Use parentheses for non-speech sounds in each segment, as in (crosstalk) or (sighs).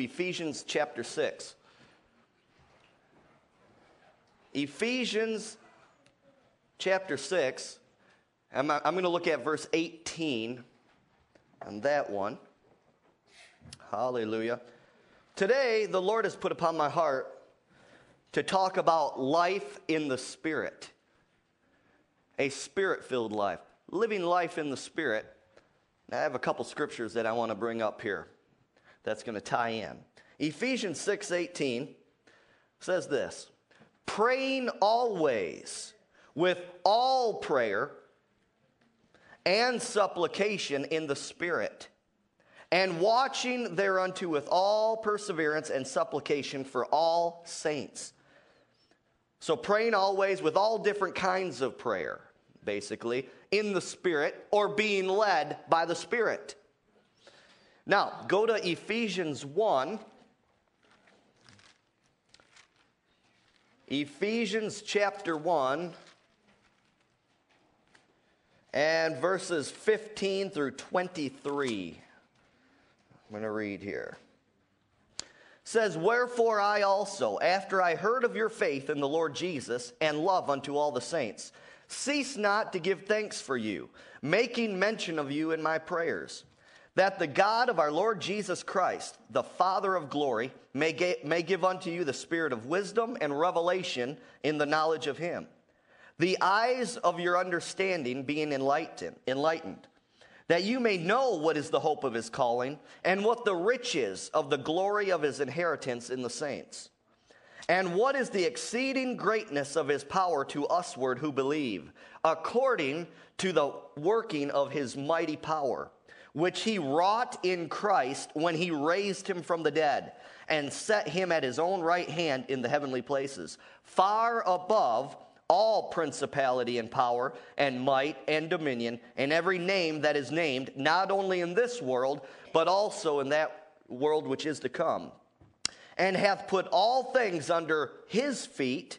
Ephesians chapter 6. Ephesians chapter 6. I'm, going to look at verse 18 on that one. Hallelujah. Today, the Lord has put upon my heart to talk about life in the Spirit, a spirit filled life, living life in the Spirit. I have a couple scriptures that I want to bring up here that's going to tie in. Ephesians 6:18 says this, praying always with all prayer and supplication in the Spirit, and watching thereunto with all perseverance and supplication for all saints. So, praying always with all different kinds of prayer, basically, in the Spirit or being led by the Spirit. Now, go to Ephesians 1. Ephesians chapter 1 and verses 15 through 23. I'm going to read here. It says, Wherefore I also, after I heard of your faith in the Lord Jesus and love unto all the saints, cease not to give thanks for you, making mention of you in my prayers, that the God of our Lord Jesus Christ, the Father of glory, may, ga- may give unto you the spirit of wisdom and revelation in the knowledge of him. The eyes of your understanding being enlightened, enlightened, that you may know what is the hope of his calling, and what the riches of the glory of his inheritance in the saints, and what is the exceeding greatness of his power to usward who believe, according to the working of his mighty power, which he wrought in Christ when he raised him from the dead and set him at his own right hand in the heavenly places, far above all principality and power and might and dominion and every name that is named, not only in this world, but also in that world which is to come, and hath put all things under his feet,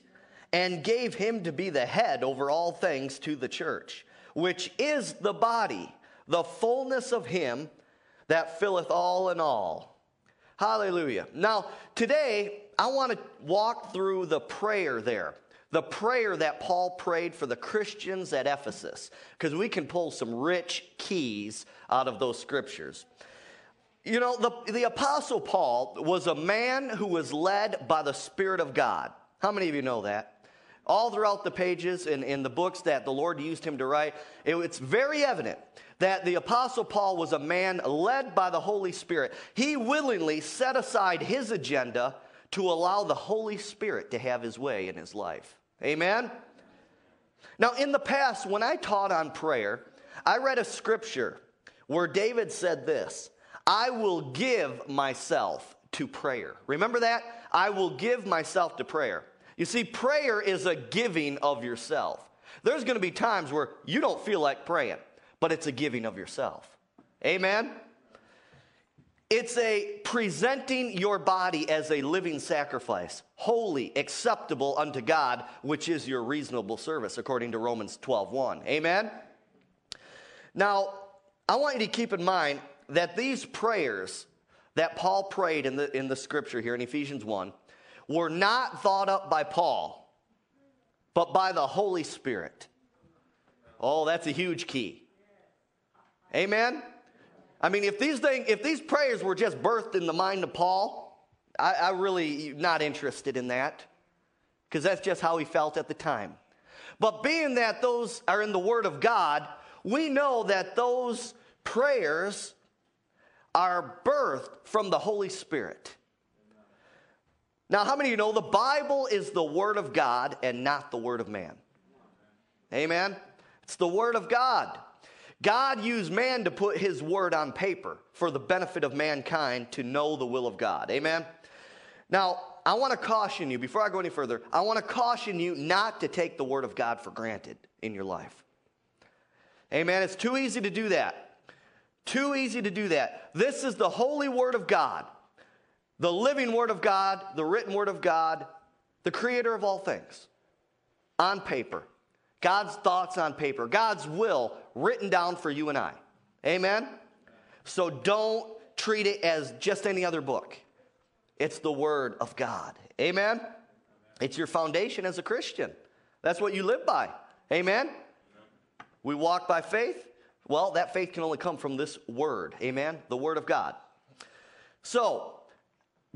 and gave him to be the head over all things to the church, which is the body, the fullness of him that filleth all in all. Hallelujah. Now, today, I want to walk through the prayer there the prayer that Paul prayed for the Christians at Ephesus, because we can pull some rich keys out of those scriptures. You know, the, the Apostle Paul was a man who was led by the Spirit of God. How many of you know that? All throughout the pages in, in the books that the Lord used him to write, it, it's very evident that the Apostle Paul was a man led by the Holy Spirit. He willingly set aside his agenda to allow the Holy Spirit to have his way in his life. Amen? Now, in the past, when I taught on prayer, I read a scripture where David said this I will give myself to prayer. Remember that? I will give myself to prayer. You see, prayer is a giving of yourself. There's going to be times where you don't feel like praying, but it's a giving of yourself. Amen? It's a presenting your body as a living sacrifice, holy, acceptable unto God, which is your reasonable service, according to Romans 12 1. Amen? Now, I want you to keep in mind that these prayers that Paul prayed in the, in the scripture here in Ephesians 1 were not thought up by Paul, but by the Holy Spirit. Oh, that's a huge key. Amen? I mean, if these things, if these prayers were just birthed in the mind of Paul, I, I really not interested in that because that's just how he felt at the time. But being that those are in the Word of God, we know that those prayers are birthed from the Holy Spirit. Now, how many of you know the Bible is the Word of God and not the Word of man? Amen? It's the Word of God. God used man to put his word on paper for the benefit of mankind to know the will of God. Amen? Now, I want to caution you, before I go any further, I want to caution you not to take the word of God for granted in your life. Amen? It's too easy to do that. Too easy to do that. This is the holy word of God, the living word of God, the written word of God, the creator of all things on paper. God's thoughts on paper, God's will written down for you and I. Amen? So don't treat it as just any other book. It's the Word of God. Amen? It's your foundation as a Christian. That's what you live by. Amen? We walk by faith. Well, that faith can only come from this Word. Amen? The Word of God. So,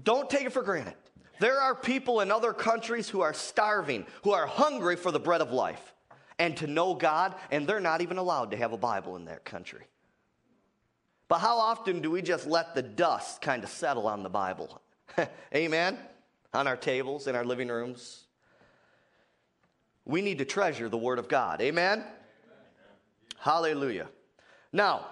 don't take it for granted. There are people in other countries who are starving, who are hungry for the bread of life and to know God, and they're not even allowed to have a Bible in their country. But how often do we just let the dust kind of settle on the Bible? (laughs) Amen? On our tables, in our living rooms. We need to treasure the Word of God. Amen? Amen. Hallelujah. Now,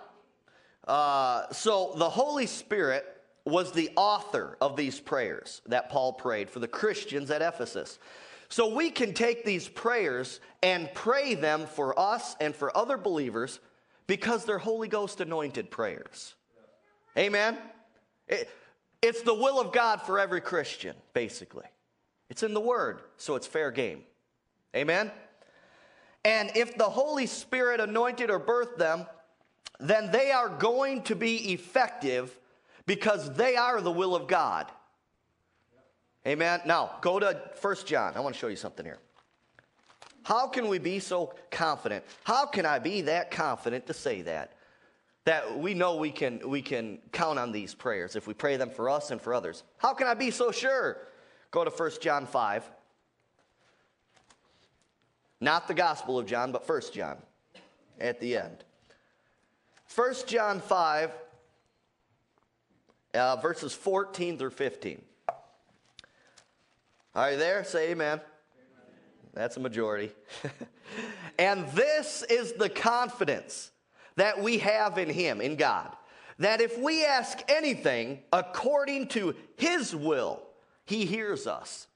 uh, so the Holy Spirit was the author of these prayers that Paul prayed for the Christians at Ephesus. So we can take these prayers and pray them for us and for other believers because they're Holy Ghost anointed prayers. Amen? It, it's the will of God for every Christian, basically. It's in the Word, so it's fair game. Amen? And if the Holy Spirit anointed or birthed them, then they are going to be effective because they are the will of God. Amen. Now, go to First John. I want to show you something here. How can we be so confident? How can I be that confident to say that? That we know we can, we can count on these prayers if we pray them for us and for others. How can I be so sure? Go to 1 John 5. Not the Gospel of John, but 1 John at the end. 1 John 5, uh, verses 14 through 15. Are you there? Say amen. amen. That's a majority. (laughs) and this is the confidence that we have in Him, in God, that if we ask anything according to His will, He hears us.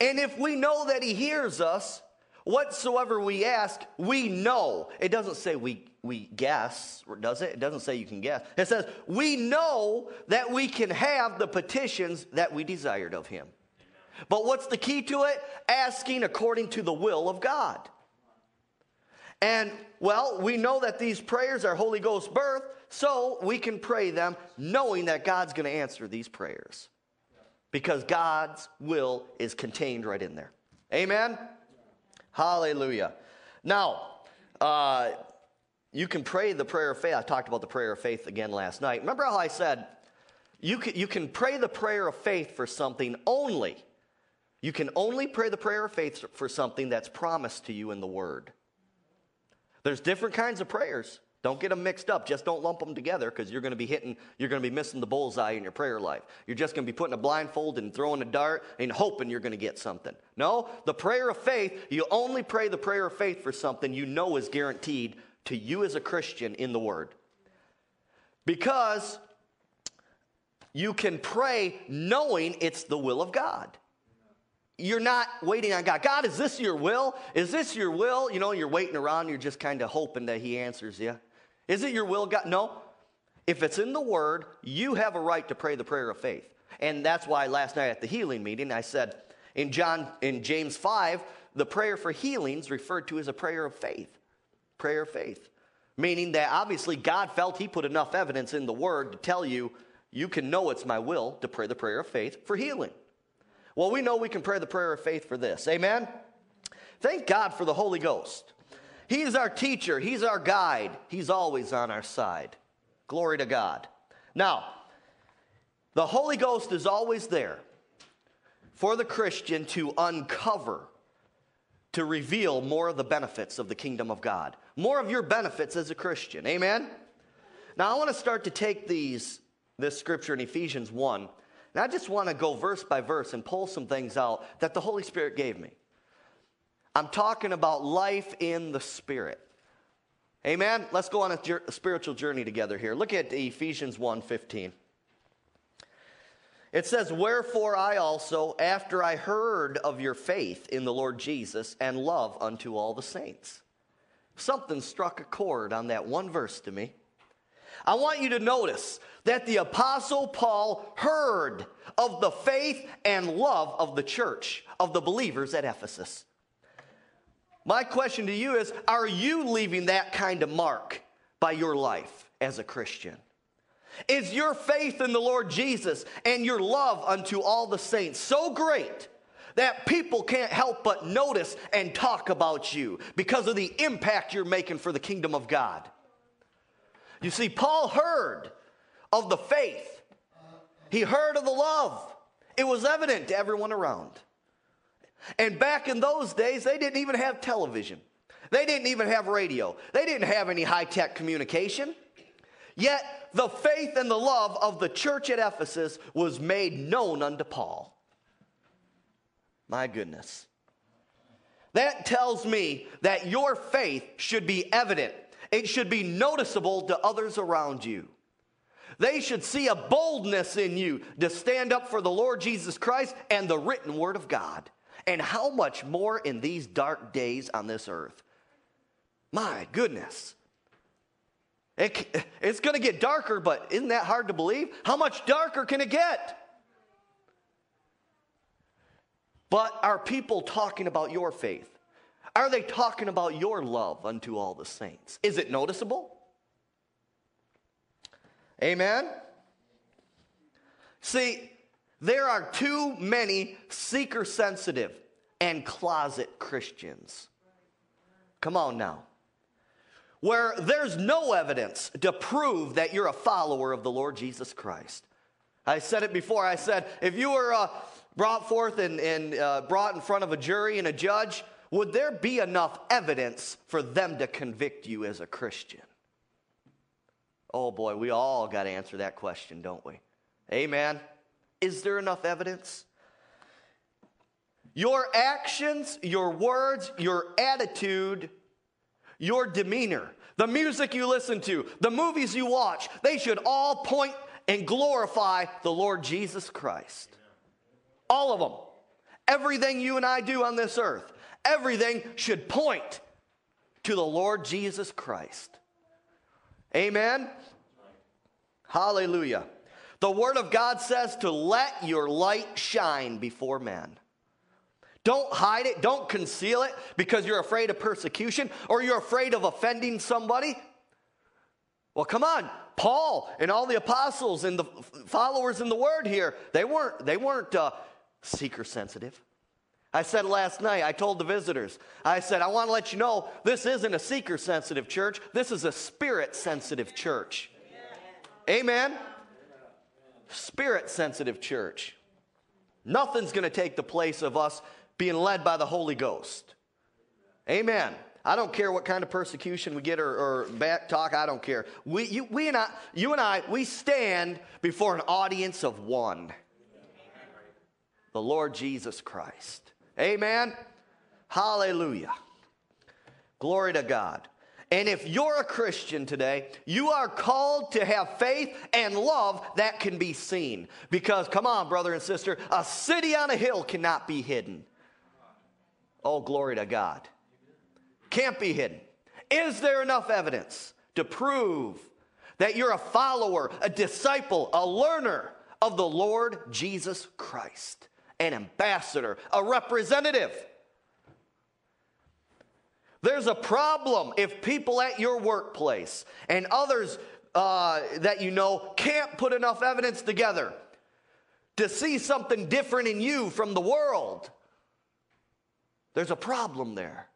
And if we know that He hears us, whatsoever we ask, we know. It doesn't say we we guess, does it? It doesn't say you can guess. It says, we know that we can have the petitions that we desired of him. But what's the key to it? Asking according to the will of God. And, well, we know that these prayers are Holy Ghost birth, so we can pray them knowing that God's going to answer these prayers. Because God's will is contained right in there. Amen? Hallelujah. Now, uh, you can pray the prayer of faith. I talked about the prayer of faith again last night. Remember how I said you can, you can pray the prayer of faith for something only. You can only pray the prayer of faith for something that's promised to you in the Word. There's different kinds of prayers. Don't get them mixed up. Just don't lump them together because you're going to be hitting, you're going to be missing the bullseye in your prayer life. You're just going to be putting a blindfold and throwing a dart and hoping you're going to get something. No, the prayer of faith, you only pray the prayer of faith for something you know is guaranteed to you as a Christian in the Word. Because you can pray knowing it's the will of God. You're not waiting on God. God, is this your will? Is this your will? You know, you're waiting around, you're just kind of hoping that He answers you. Is it your will, God? No. If it's in the Word, you have a right to pray the prayer of faith. And that's why last night at the healing meeting, I said in John, in James 5, the prayer for healings referred to as a prayer of faith prayer of faith. Meaning that obviously God felt He put enough evidence in the Word to tell you, you can know it's my will to pray the prayer of faith for healing. Well, we know we can pray the prayer of faith for this. Amen? Thank God for the Holy Ghost. He's our teacher, He's our guide, He's always on our side. Glory to God. Now, the Holy Ghost is always there for the Christian to uncover, to reveal more of the benefits of the kingdom of God more of your benefits as a Christian. Amen? Now, I want to start to take these, this scripture in Ephesians 1, and I just want to go verse by verse and pull some things out that the Holy Spirit gave me. I'm talking about life in the Spirit. Amen? Let's go on a, a spiritual journey together here. Look at Ephesians 1 15. It says, Wherefore I also, after I heard of your faith in the Lord Jesus and love unto all the saints something struck a chord on that one verse to me. I want you to notice that the Apostle Paul heard of the faith and love of the church, of the believers at Ephesus. My question to you is Are you leaving that kind of mark by your life as a Christian? Is your faith in the Lord Jesus and your love unto all the saints so great that people can't help but notice and talk about you because of the impact you're making for the kingdom of God? You see, Paul heard of the faith, he heard of the love. It was evident to everyone around. And back in those days, they didn't even have television. They didn't even have radio. They didn't have any high tech communication. Yet the faith and the love of the church at Ephesus was made known unto Paul. My goodness. That tells me that your faith should be evident, it should be noticeable to others around you. They should see a boldness in you to stand up for the Lord Jesus Christ and the written word of God. And how much more in these dark days on this earth? My goodness. It, it's going to get darker, but isn't that hard to believe? How much darker can it get? But are people talking about your faith? Are they talking about your love unto all the saints? Is it noticeable? Amen? See, there are too many seeker sensitive and closet Christians. Come on now. Where there's no evidence to prove that you're a follower of the Lord Jesus Christ. I said it before. I said, if you were uh, brought forth and, and uh, brought in front of a jury and a judge, would there be enough evidence for them to convict you as a Christian? Oh boy, we all got to answer that question, don't we? Amen. Is there enough evidence? Your actions, your words, your attitude, your demeanor, the music you listen to, the movies you watch, they should all point and glorify the Lord Jesus Christ. All of them. Everything you and I do on this earth, everything should point to the Lord Jesus Christ. Amen. Hallelujah. The Word of God says to let your light shine before men. Don't hide it, don't conceal it because you're afraid of persecution or you're afraid of offending somebody. Well, come on. Paul and all the apostles and the followers in the word here, they weren't, they weren't uh, seeker sensitive. I said last night, I told the visitors, I said, I want to let you know this isn't a seeker sensitive church, this is a spirit sensitive church. Amen. Spirit sensitive church. Nothing's going to take the place of us being led by the Holy Ghost. Amen. I don't care what kind of persecution we get or, or back talk. I don't care. We, you, we and I, you and I, we stand before an audience of one. The Lord Jesus Christ. Amen. Hallelujah. Glory to God. And if you're a Christian today, you are called to have faith and love that can be seen. Because, come on, brother and sister, a city on a hill cannot be hidden. Oh, glory to God. Can't be hidden. Is there enough evidence to prove that you're a follower, a disciple, a learner of the Lord Jesus Christ, an ambassador, a representative? There's a problem if people at your workplace and others uh, that you know can't put enough evidence together to see something different in you from the world. There's a problem there.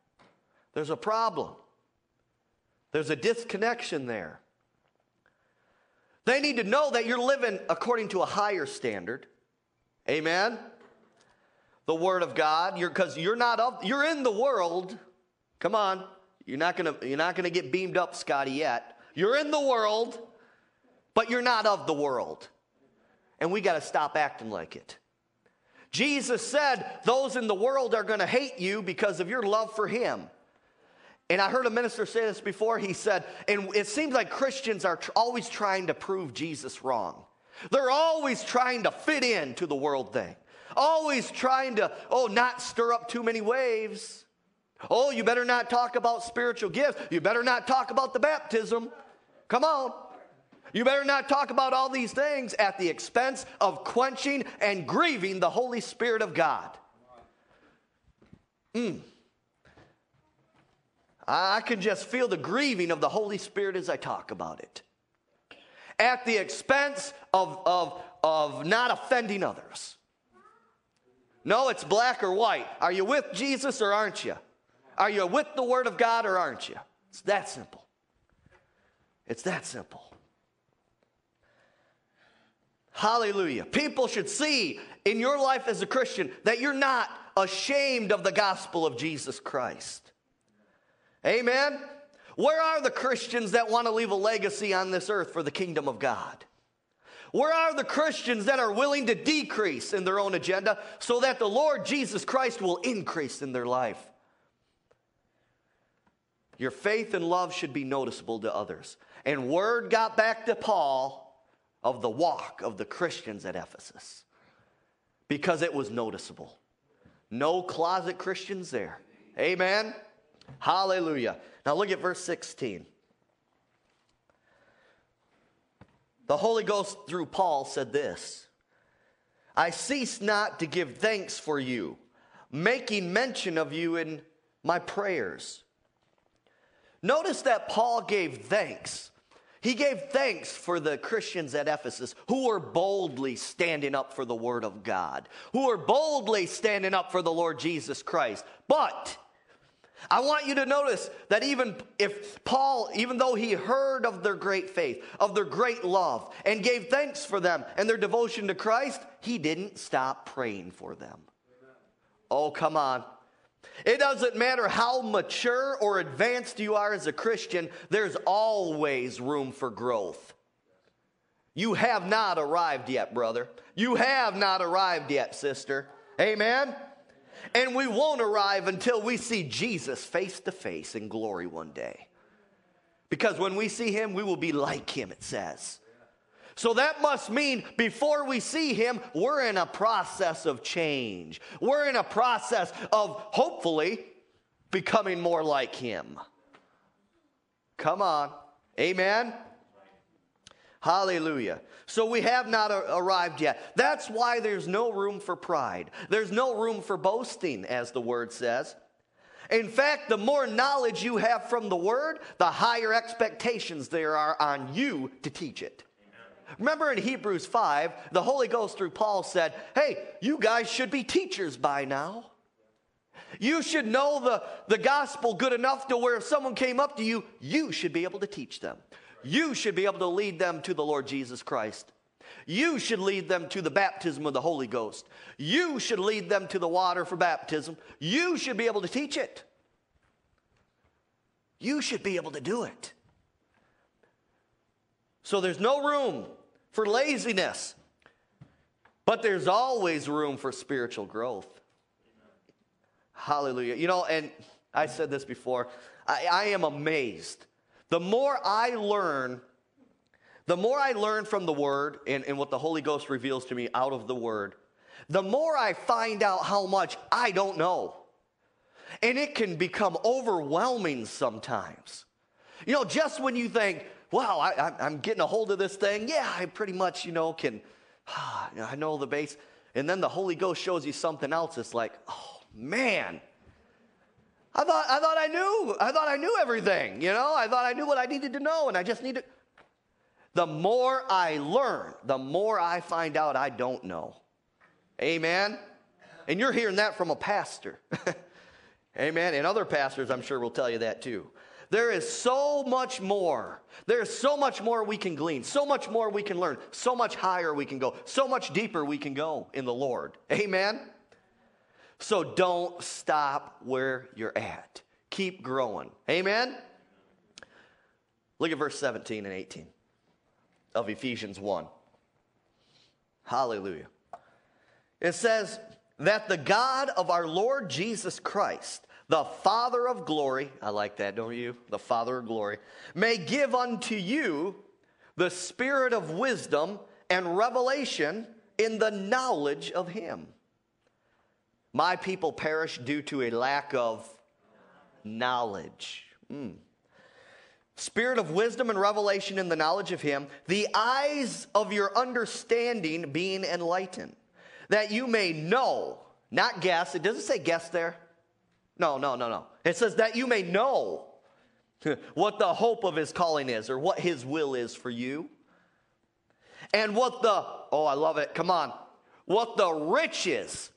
There's a problem. There's a disconnection there. They need to know that you're living according to a higher standard. Amen. The word of God, you're because you're not of you're in the world, Come on. You're not gonna you're not gonna get beamed up, Scotty, yet. You're in the world, but you're not of the world. And we gotta stop acting like it. Jesus said, Those in the world are gonna hate you because of your love for him. And I heard a minister say this before. He said, and it seems like Christians are tr- always trying to prove Jesus wrong. They're always trying to fit in to the world thing, always trying to, oh, not stir up too many waves. Oh, you better not talk about spiritual gifts. You better not talk about the baptism. Come on. You better not talk about all these things at the expense of quenching and grieving the Holy Spirit of God. Mm. I can just feel the grieving of the Holy Spirit as I talk about it. at the expense of, of, of not offending others. No, it's black or white. Are you with Jesus or aren't you? Are you with the Word of God or aren't you? It's that simple. It's that simple. Hallelujah. People should see in your life as a Christian that you're not ashamed of the gospel of Jesus Christ. Amen. Where are the Christians that want to leave a legacy on this earth for the kingdom of God? Where are the Christians that are willing to decrease in their own agenda so that the Lord Jesus Christ will increase in their life? Your faith and love should be noticeable to others. And word got back to Paul of the walk of the Christians at Ephesus because it was noticeable. No closet Christians there. Amen. Hallelujah. Now look at verse 16. The Holy Ghost through Paul said this I cease not to give thanks for you, making mention of you in my prayers. Notice that Paul gave thanks he gave thanks for the Christians at Ephesus who were boldly standing up for the Word of God, who were boldly standing up for the Lord Jesus Christ. But I want you to notice that even if Paul, even though he heard of their great faith, of their great love, and gave thanks for them and their devotion to Christ, he didn't stop praying for them. Oh, come on. It doesn't matter how mature or advanced you are as a Christian, there's always room for growth. You have not arrived yet, brother. You have not arrived yet, sister. Amen? And we won't arrive until we see Jesus face to face in glory one day. Because when we see him, we will be like him, it says. So that must mean before we see him, we're in a process of change. We're in a process of hopefully becoming more like him. Come on. Amen. Hallelujah. So we have not arrived yet. That's why there's no room for pride. There's no room for boasting, as the word says. In fact, the more knowledge you have from the word, the higher expectations there are on you to teach it. Remember in Hebrews 5, the Holy Ghost through Paul said, Hey, you guys should be teachers by now. You should know the, the gospel good enough to where if someone came up to you, you should be able to teach them. You should be able to lead them to the Lord Jesus Christ. You should lead them to the baptism of the Holy Ghost. You should lead them to the water for baptism. You should be able to teach it. You should be able to do it. So there's no room for laziness. But there's always room for spiritual growth. Hallelujah. You know, and I said this before, I, I, am amazed. The more I learn, the more I learn from the Word and, and what the Holy Ghost reveals to me out of the Word, the more I find out how much I don't know. And it can become overwhelming sometimes. You know, just when you think, wow, I, am getting a hold of this thing. Yeah, I pretty much, you know, can, (sighs) ah, I know the base. And then the Holy Ghost shows you something else. It's like, oh, man. I thought, I thought I knew. I thought I knew everything, you know? I thought I knew what I needed to know, and I just needed. The more I learn, the more I find out I don't know. Amen? And you're hearing that from a pastor. (laughs) Amen. And other pastors, I'm sure, will tell you that too. There is so much more. There's so much more we can glean, so much more we can learn, so much higher we can go, so much deeper we can go in the Lord. Amen? So don't stop where you're at. Keep growing. Amen? Look at verse 17 and 18 of Ephesians 1. Hallelujah. It says, that the God of our Lord Jesus Christ, the Father of glory, I like that, don't you? The Father of glory, may give unto you the spirit of wisdom and revelation in the knowledge of Him. My people perish due to a lack of knowledge. Mm. Spirit of wisdom and revelation in the knowledge of Him, the eyes of your understanding being enlightened, that you may know, not guess. It doesn't say guess there. No, no, no, no. It says that you may know (laughs) what the hope of his calling is or what his will is for you. And what the, oh, I love it, come on, what the riches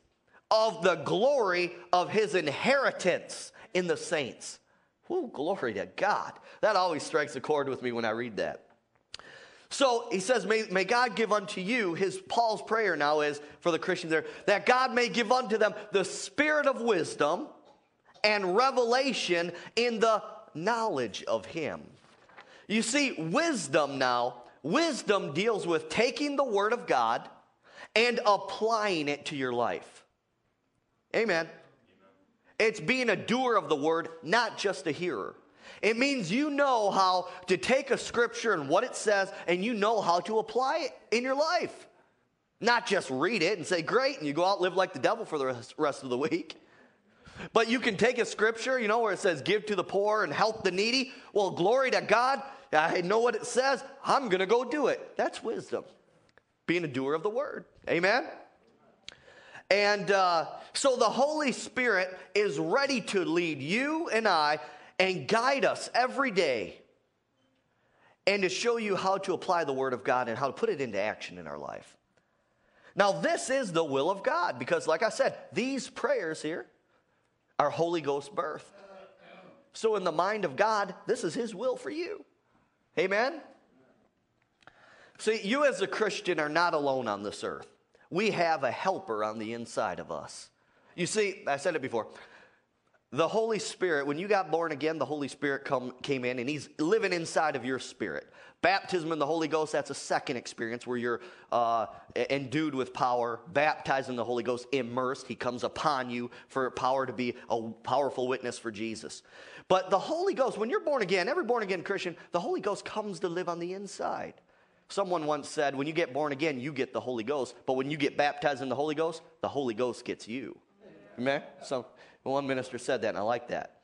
of the glory of his inheritance in the saints. Whoo, glory to God. That always strikes a chord with me when I read that. So he says, may, may God give unto you, his Paul's prayer now is for the Christians there, that God may give unto them the spirit of wisdom and revelation in the knowledge of him. You see, wisdom now, wisdom deals with taking the word of God and applying it to your life. Amen. It's being a doer of the word, not just a hearer. It means you know how to take a scripture and what it says, and you know how to apply it in your life. Not just read it and say, great, and you go out live like the devil for the rest of the week. But you can take a scripture, you know, where it says, give to the poor and help the needy. Well, glory to God. I know what it says. I'm going to go do it. That's wisdom, being a doer of the word. Amen? And uh, so the Holy Spirit is ready to lead you and I and guide us every day and to show you how to apply the Word of God and how to put it into action in our life. Now, this is the will of God because, like I said, these prayers here are Holy Ghost birth. So, in the mind of God, this is His will for you. Amen? See, you as a Christian are not alone on this earth we have a helper on the inside of us. You see, I said it before. The Holy Spirit, when you got born again, the Holy Spirit come, came in and He's living inside of your spirit. Baptism in the Holy Ghost, that's a second experience where you're uh, endued with power, baptized in the Holy Ghost, immersed. He comes upon you for power to be a powerful witness for Jesus. But the Holy Ghost, when you're born again, every born again Christian, the Holy Ghost comes to live on the inside. Someone once said, when you get born again, you get the Holy Ghost. But when you get baptized in the Holy Ghost, the Holy Ghost gets you. Amen? So one minister said that, and I like that.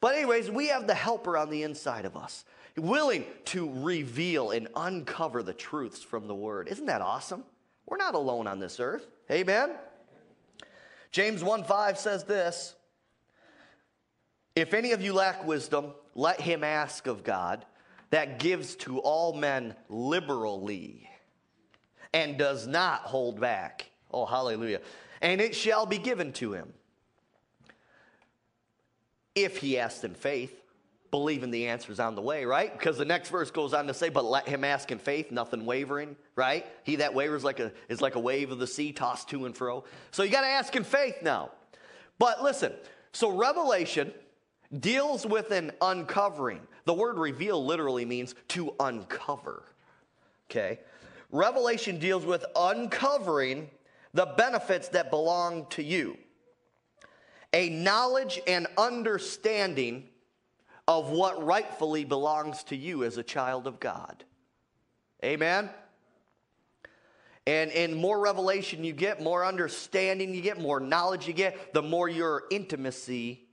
But, anyways, we have the helper on the inside of us, willing to reveal and uncover the truths from the Word. Isn't that awesome? We're not alone on this earth. Amen? James 1 5 says this If any of you lack wisdom, let him ask of God that gives to all men liberally and does not hold back. Oh, hallelujah. And it shall be given to him. If he asks in faith, believing the answer's on the way, right? Because the next verse goes on to say, but let him ask in faith, nothing wavering, right? He that wavers like a, is like a wave of the sea tossed to and fro. So you got to ask in faith now. But listen, so Revelation deals with an uncovering. The word reveal literally means to uncover. Okay? Revelation deals with uncovering the benefits that belong to you, a knowledge and understanding of what rightfully belongs to you as a child of God. Amen? And, and more revelation you get, more understanding you get, more knowledge you get, the more your intimacy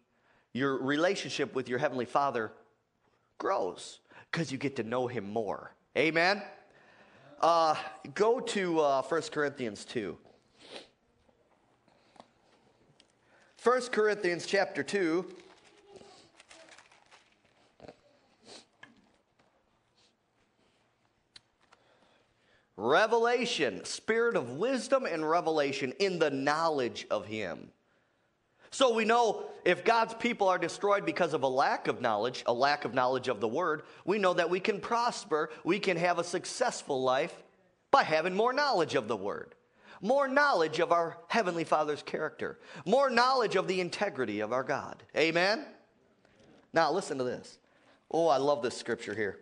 your relationship with your Heavenly Father grows because you get to know Him more. Amen? Uh, go to uh, 1 Corinthians 2. 1 Corinthians chapter 2. Revelation, spirit of wisdom and revelation in the knowledge of Him. So we know if God's people are destroyed because of a lack of knowledge, a lack of knowledge of the word, we know that we can prosper, we can have a successful life by having more knowledge of the word, more knowledge of our Heavenly Father's character, more knowledge of the integrity of our God. Amen? Now listen to this. Oh, I love this scripture here.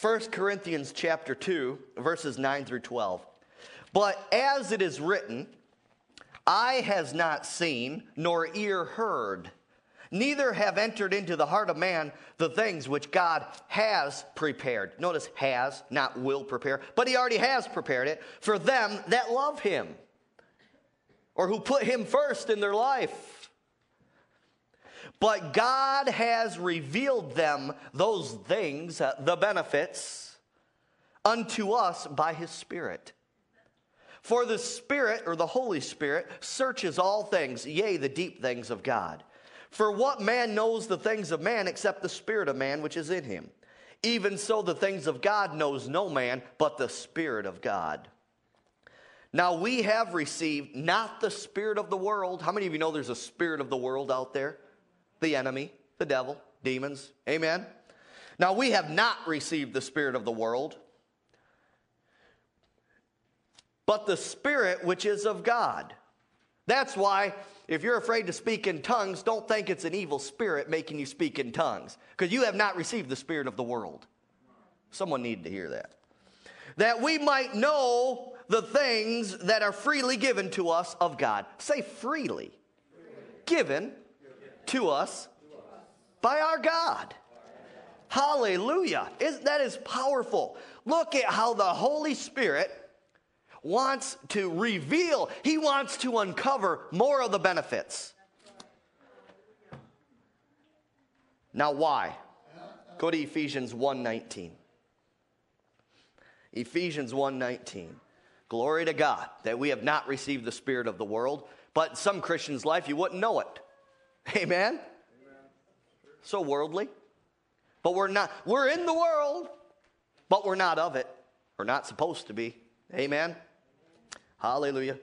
1 Corinthians chapter 2, verses 9 through 12. But as it is written, Eye has not seen, nor ear heard, neither have entered into the heart of man the things which God has prepared. Notice has, not will prepare, but he already has prepared it for them that love him or who put him first in their life. But God has revealed them, those things, uh, the benefits, unto us by his Spirit. For the Spirit, or the Holy Spirit, searches all things, yea, the deep things of God. For what man knows the things of man except the Spirit of man which is in him? Even so, the things of God knows no man but the Spirit of God. Now we have received not the Spirit of the world. How many of you know there's a Spirit of the world out there? The enemy, the devil, demons. Amen. Now we have not received the Spirit of the world, but the Spirit which is of God. That's why if you're afraid to speak in tongues, don't think it's an evil spirit making you speak in tongues, because you have not received the spirit of the world. Someone needed to hear that. That we might know the things that are freely given to us of God. Say freely. Given to us by our God. Hallelujah. that is powerful. Look at how the Holy Spirit wants to reveal, he wants to uncover more of the benefits. Now why? Go to Ephesians 1:19. Ephesians 1:19. Glory to God that we have not received the spirit of the world, but some Christians' life you wouldn't know it. Amen. (laughs) Amen. So worldly. But we're not we're in the world, but we're not of it. We're not supposed to be. Amen. Hallelujah.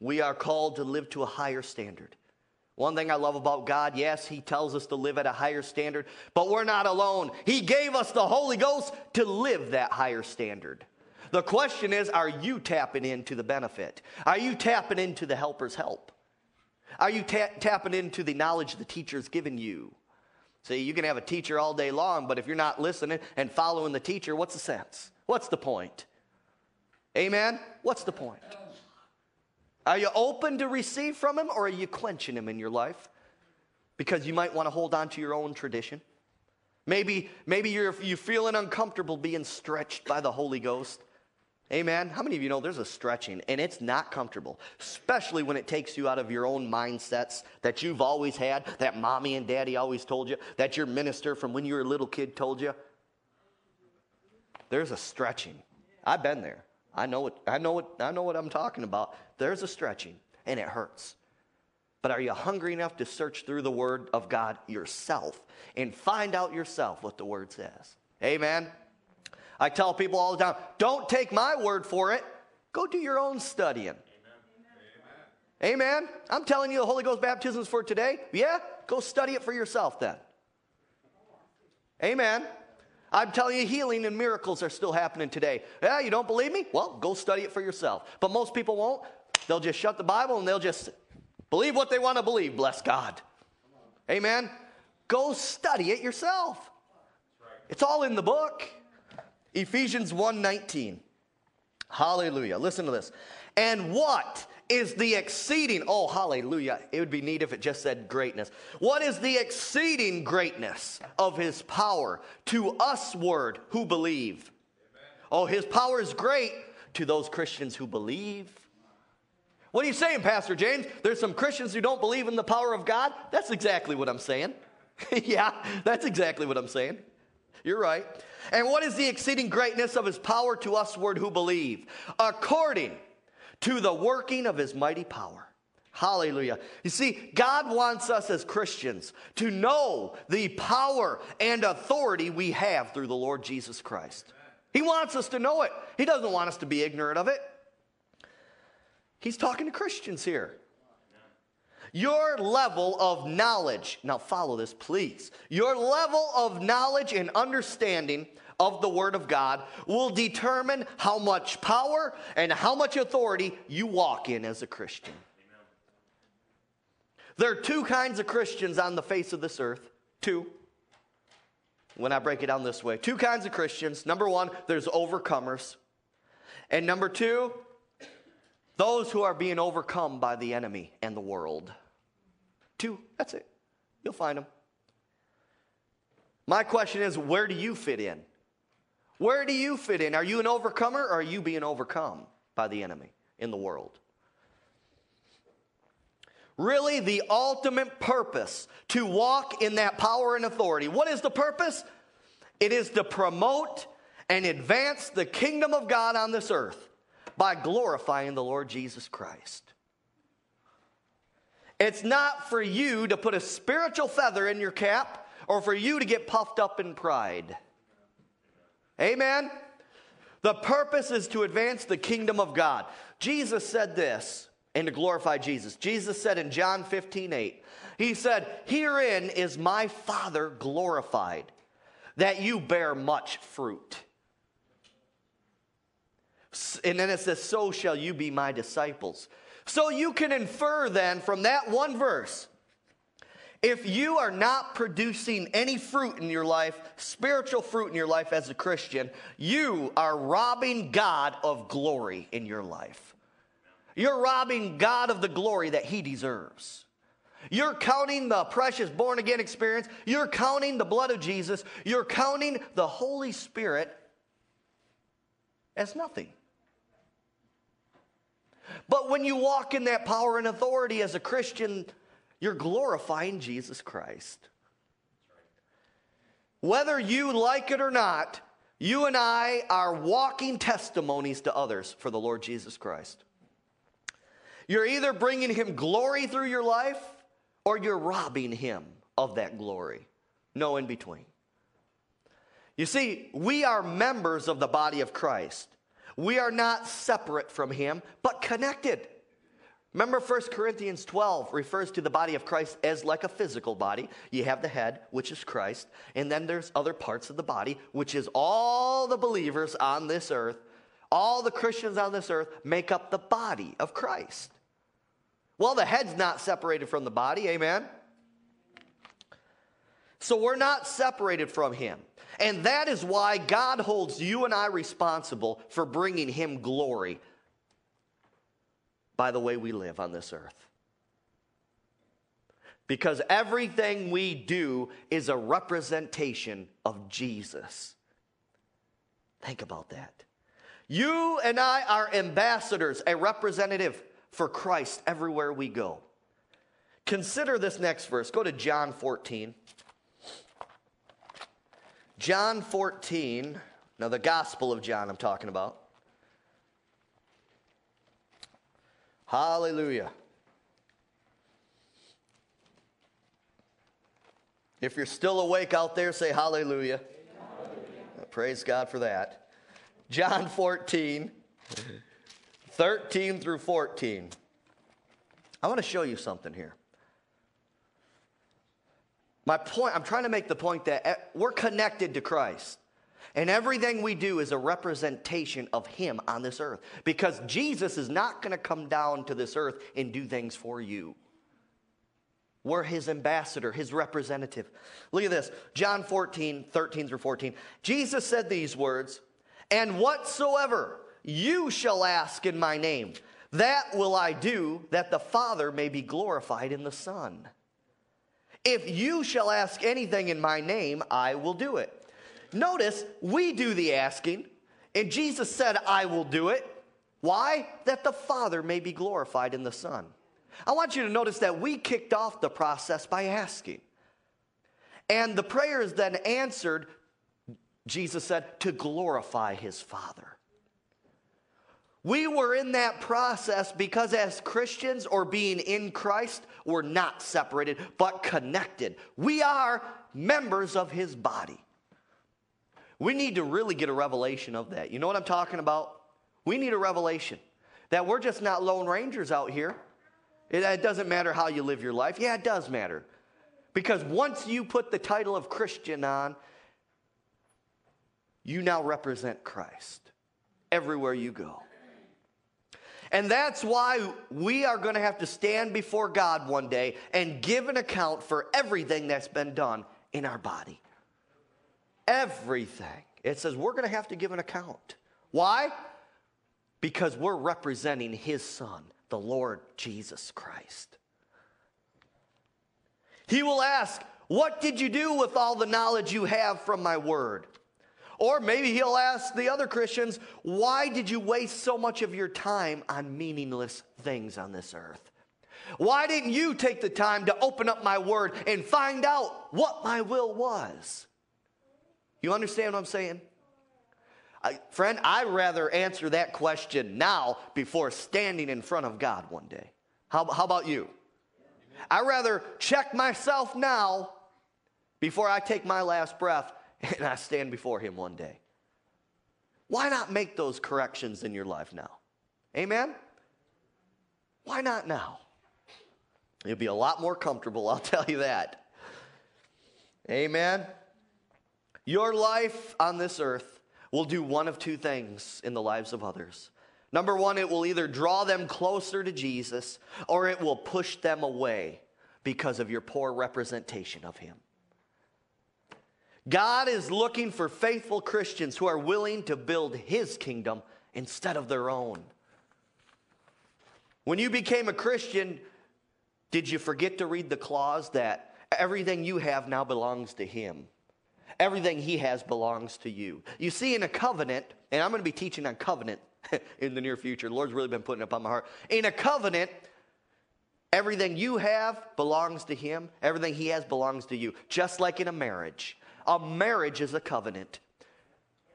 We are called to live to a higher standard. One thing I love about God, yes, He tells us to live at a higher standard, but we're not alone. He gave us the Holy Ghost to live that higher standard. The question is are you tapping into the benefit? Are you tapping into the helper's help? Are you ta- tapping into the knowledge the teacher's given you? See, you can have a teacher all day long, but if you're not listening and following the teacher, what's the sense? What's the point? Amen? What's the point? Are you open to receive from Him or are you quenching Him in your life? Because you might want to hold on to your own tradition. Maybe, maybe you're, you're feeling uncomfortable being stretched by the Holy Ghost. Amen. How many of you know there's a stretching and it's not comfortable, especially when it takes you out of your own mindsets that you've always had, that mommy and daddy always told you, that your minister from when you were a little kid told you? There's a stretching. I've been there. I know what I know what I know what I'm talking about. There's a stretching and it hurts. But are you hungry enough to search through the word of God yourself and find out yourself what the word says? Amen. I tell people all the time, don't take my word for it. Go do your own studying. Amen. Amen. I'm telling you the Holy Ghost baptisms for today. Yeah? Go study it for yourself then. Amen. I'm telling you, healing and miracles are still happening today. Yeah, you don't believe me? Well, go study it for yourself. But most people won't. They'll just shut the Bible and they'll just believe what they want to believe. Bless God. Amen. Go study it yourself. It's all in the book. Ephesians 1:19. Hallelujah. Listen to this. And what is the exceeding, oh, hallelujah. It would be neat if it just said greatness. What is the exceeding greatness of his power to usward, who believe? Amen. Oh, his power is great to those Christians who believe. What are you saying, Pastor James? There's some Christians who don't believe in the power of God? That's exactly what I'm saying. (laughs) yeah, that's exactly what I'm saying. You're right. And what is the exceeding greatness of his power to usward, who believe? According to the working of his mighty power. Hallelujah. You see, God wants us as Christians to know the power and authority we have through the Lord Jesus Christ. He wants us to know it, He doesn't want us to be ignorant of it. He's talking to Christians here. Your level of knowledge, now follow this, please. Your level of knowledge and understanding of the Word of God will determine how much power and how much authority you walk in as a Christian. There are two kinds of Christians on the face of this earth. Two. When I break it down this way, two kinds of Christians. Number one, there's overcomers. And number two, those who are being overcome by the enemy and the world. Two, that's it. You'll find them. My question is where do you fit in? Where do you fit in? Are you an overcomer or are you being overcome by the enemy in the world? Really, the ultimate purpose to walk in that power and authority. What is the purpose? It is to promote and advance the kingdom of God on this earth by glorifying the Lord Jesus Christ. It's not for you to put a spiritual feather in your cap or for you to get puffed up in pride. Amen? The purpose is to advance the kingdom of God. Jesus said this, and to glorify Jesus. Jesus said in John 15, 8, He said, Herein is my Father glorified, that you bear much fruit. And then it says, So shall you be my disciples. So you can infer then from that one verse if you are not producing any fruit in your life, spiritual fruit in your life as a Christian, you are robbing God of glory in your life. You're robbing God of the glory that He deserves. You're counting the precious born again experience. You're counting the blood of Jesus. You're counting the Holy Spirit as nothing. But when you walk in that power and authority as a Christian, you're glorifying Jesus Christ. Whether you like it or not, you and I are walking testimonies to others for the Lord Jesus Christ. You're either bringing him glory through your life or you're robbing him of that glory. No in between. You see, we are members of the body of Christ. We are not separate from him, but connected. Remember 1 Corinthians 12 refers to the body of Christ as like a physical body. You have the head, which is Christ, and then there's other parts of the body, which is all the believers on this earth, all the Christians on this earth make up the body of Christ. Well, the head's not separated from the body, amen? So we're not separated from him. And that is why God holds you and I responsible for bringing him glory by the way we live on this earth. Because everything we do is a representation of Jesus. Think about that. You and I are ambassadors, a representative for Christ everywhere we go. Consider this next verse. Go to John 14. John 14, now the Gospel of John I'm talking about. Hallelujah. If you're still awake out there, say hallelujah. hallelujah. Praise God for that. John 14, 13 through 14. I want to show you something here. My point, I'm trying to make the point that eh, we're connected to Christ. And everything we do is a representation of Him on this earth. Because Jesus is not going to come down to this earth and do things for you. We're His ambassador, His representative. Look at this John 14, 13 through 14. Jesus said these words, And whatsoever you shall ask in my name, that will I do, that the Father may be glorified in the Son. If you shall ask anything in my name, I will do it. Notice we do the asking, and Jesus said, I will do it. Why? That the Father may be glorified in the Son. I want you to notice that we kicked off the process by asking. And the prayer is then answered, Jesus said, to glorify his Father. We were in that process because, as Christians or being in Christ, we're not separated but connected. We are members of his body. We need to really get a revelation of that. You know what I'm talking about? We need a revelation that we're just not lone rangers out here. It, it, doesn't matter how you live your life. Yeah, it does matter. Because once you put the title of Christian on, you now represent Christ everywhere you go. And that's why we are going to have to stand before God one day and give an account for everything that's been done in our body everything. It says we're going to have to give an account. Why? Because we're representing his son, the Lord Jesus Christ. He will ask, What did you do with all the knowledge you have from my word? Or maybe he'll ask the other Christians, Why did you waste so much of your time on meaningless things on this earth? Why didn't you take the time to open up my word and find out what my will was? You understand what I'm saying? I, friend, I'd rather answer that question now before standing in front of God one day. How, how about you? I'd rather check myself now before I take my last breath (laughs) and I stand before Him one day. Why not make those corrections in your life now? Amen? Why not now? You'll be a lot more comfortable, I'll (laughs) tell you that. Amen? Your life on this earth will do one of two things in the lives of others. Number one, it will either draw them closer to Jesus or it will push them away because of your poor representation of Him. God is looking for faithful Christians who are willing to build His kingdom instead of their own. When you became a Christian, did you forget to read the clause that everything you have now belongs to Him? Everything He has belongs to you. You see, in a covenant, and I'm going to be teaching on covenant (laughs) in the near future. The Lord's really been putting it upon my heart. In a covenant, everything you have belongs to Him, everything He has belongs to you. Just like in a marriage, a marriage is a covenant.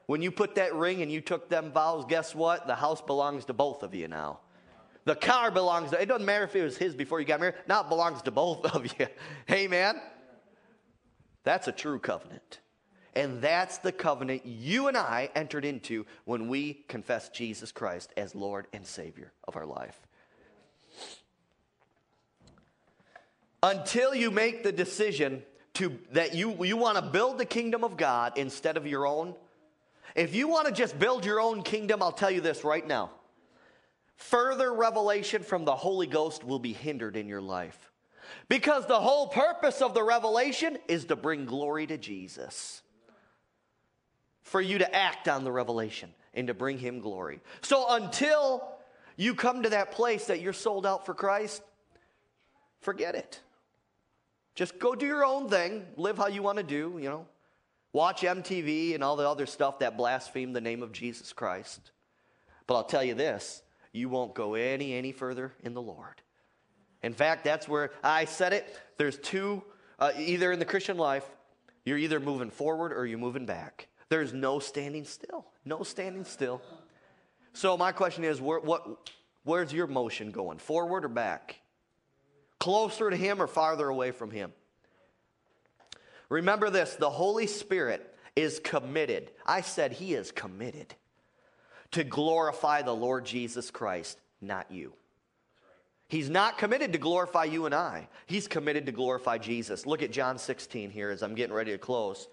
When you put that ring and you took them vows, guess what? The house belongs to both of you now. The car belongs to, it doesn't matter if it was his before you got married, now it belongs to both (laughs) of you. Amen? That's a true covenant. And that's the covenant you and I entered into when we confessed Jesus Christ as Lord and Savior of our life. Until you make the decision to, that you, you want to build the kingdom of God instead of your own, if you want to just build your own kingdom, I'll tell you this right now further revelation from the Holy Ghost will be hindered in your life. Because the whole purpose of the revelation is to bring glory to Jesus. For you to act on the revelation and to bring him glory. So until you come to that place that you're sold out for Christ, forget it. Just go do your own thing, live how you want to do, you know. Watch MTV and all the other stuff that blaspheme the name of Jesus Christ. But I'll tell you this you won't go any, any further in the Lord. In fact, that's where I said it. There's two, uh, either in the Christian life, you're either moving forward or you're moving back. There's no standing still. No standing still. So my question is, where, what, where's your motion going? Forward or back? Closer to Him or farther away from Him? Remember this the Holy Spirit is committed. I said He is committed to glorify the Lord Jesus Christ, not you. He's not committed to glorify you and I. He's committed to glorify Jesus. Look at John 16 here as I'm getting ready to close.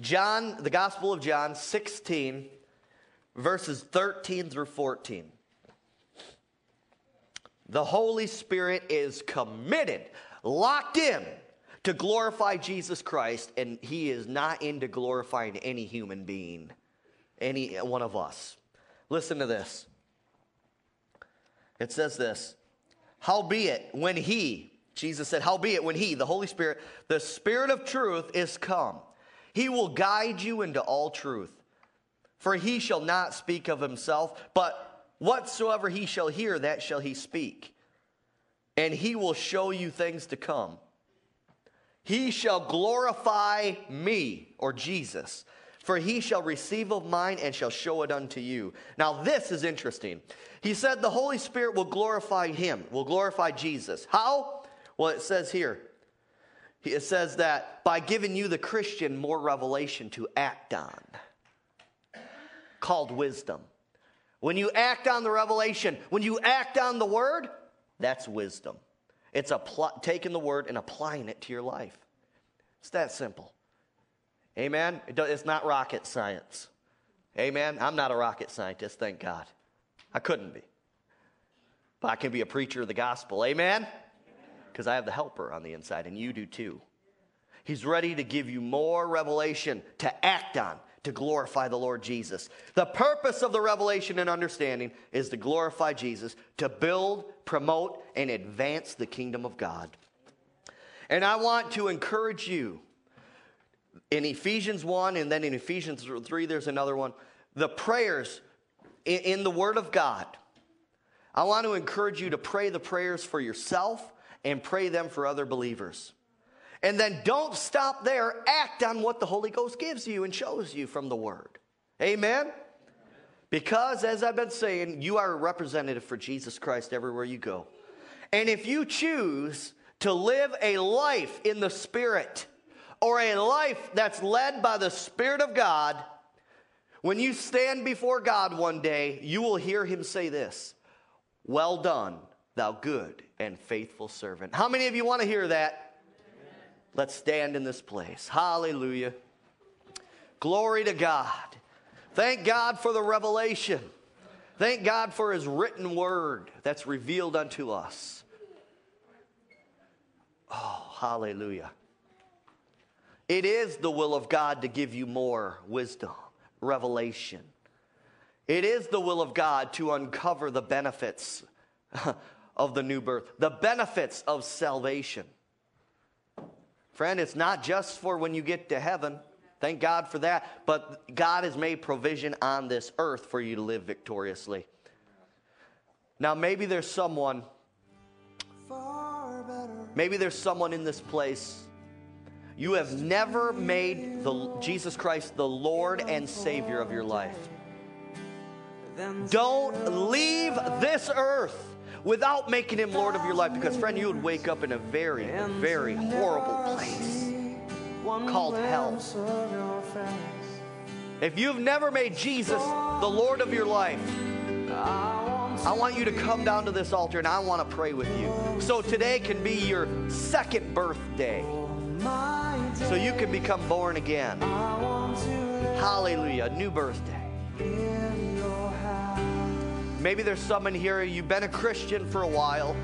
John, the Gospel of John 16, verses 13 through 14. The Holy Spirit is committed, locked in to glorify Jesus Christ, and he is not into glorifying any human being, any one of us. Listen to this. It says this Howbeit, when he, Jesus said, Howbeit, when he, the Holy Spirit, the Spirit of truth is come, he will guide you into all truth. For he shall not speak of himself, but whatsoever he shall hear, that shall he speak. And he will show you things to come. He shall glorify me, or Jesus, for he shall receive of mine and shall show it unto you. Now, this is interesting. He said the Holy Spirit will glorify him, will glorify Jesus. How? Well, it says here, it says that by giving you, the Christian, more revelation to act on, called wisdom. When you act on the revelation, when you act on the word, that's wisdom. It's pl- taking the word and applying it to your life. It's that simple. Amen? It's not rocket science. Amen? I'm not a rocket scientist, thank God. I couldn't be. But I can be a preacher of the gospel. Amen? Because I have the helper on the inside, and you do too. He's ready to give you more revelation to act on, to glorify the Lord Jesus. The purpose of the revelation and understanding is to glorify Jesus, to build, promote, and advance the kingdom of God. And I want to encourage you in Ephesians 1 and then in Ephesians 3, there's another one. The prayers in, the Word of God. I want to encourage you to pray the prayers for yourself and pray them for other believers. And then don't stop there. Act on what the Holy Ghost gives you and shows you from the Word. Amen? Because, as I've been saying, you are a representative for Jesus Christ everywhere you go. And if you choose to live a life in the Spirit, or a life that's led by the Spirit of God, when you stand before God one day, you will hear him say this Well done, thou good and faithful servant. How many of you want to hear that? Amen. Let's stand in this place. Hallelujah. Glory to God. Thank God for the revelation. Thank God for his written word that's revealed unto us. Oh, hallelujah. It is the will of God to give you more wisdom, revelation. It is the will of God to uncover the benefits of the new birth, the benefits of salvation. Friend, it's not just for when you get to heaven. Thank God for that. But God has made provision on this earth for you to live victoriously. Now, maybe there's someone, maybe there's someone in this place. You have never made the, Jesus Christ the Lord and Savior of your life. Don't leave this earth without making him Lord of your life because, friend, you would wake up in a very, very horrible place called hell. If you've never made Jesus the Lord of your life, I want you to come down to this altar and I want to pray with you. So today can be your second birthday. So you can become born again. Hallelujah, new birthday. Maybe there's someone here, you've been a Christian for a while,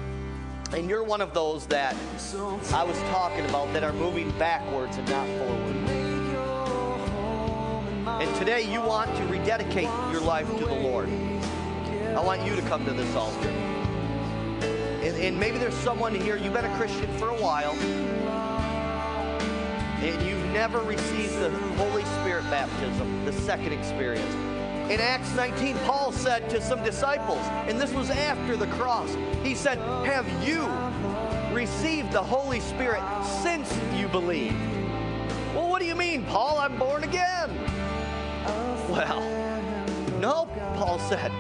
and you're one of those that I was talking about that are moving backwards and not forward. And today you want to rededicate your life to the Lord. I want you to come to this altar. And, and maybe there's someone here, you've been a Christian for a while, and you've never received the Holy Spirit baptism, the second experience. In Acts 19, Paul said to some disciples, and this was after the cross, he said, Have you received the Holy Spirit since you believed? Well, what do you mean, Paul? I'm born again. Well, no, Paul said.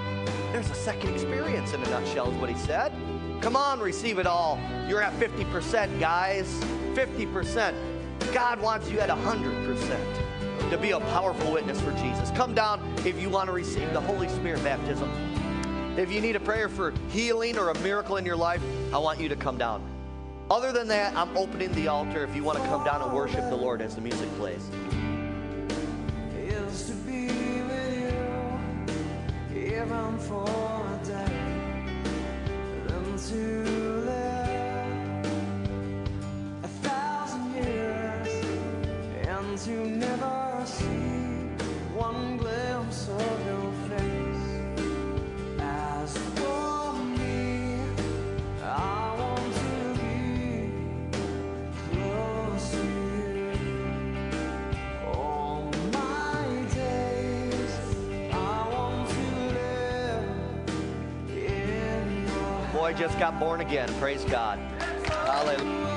There's a second experience in a nutshell, is what he said. Come on, receive it all. You're at 50%, guys. 50%. God wants you at 100% to be a powerful witness for Jesus. Come down if you want to receive the Holy Spirit baptism. If you need a prayer for healing or a miracle in your life, I want you to come down. Other than that, I'm opening the altar if you want to come down and worship the Lord as the music plays. for Boy just got born again. Praise God. Hallelujah.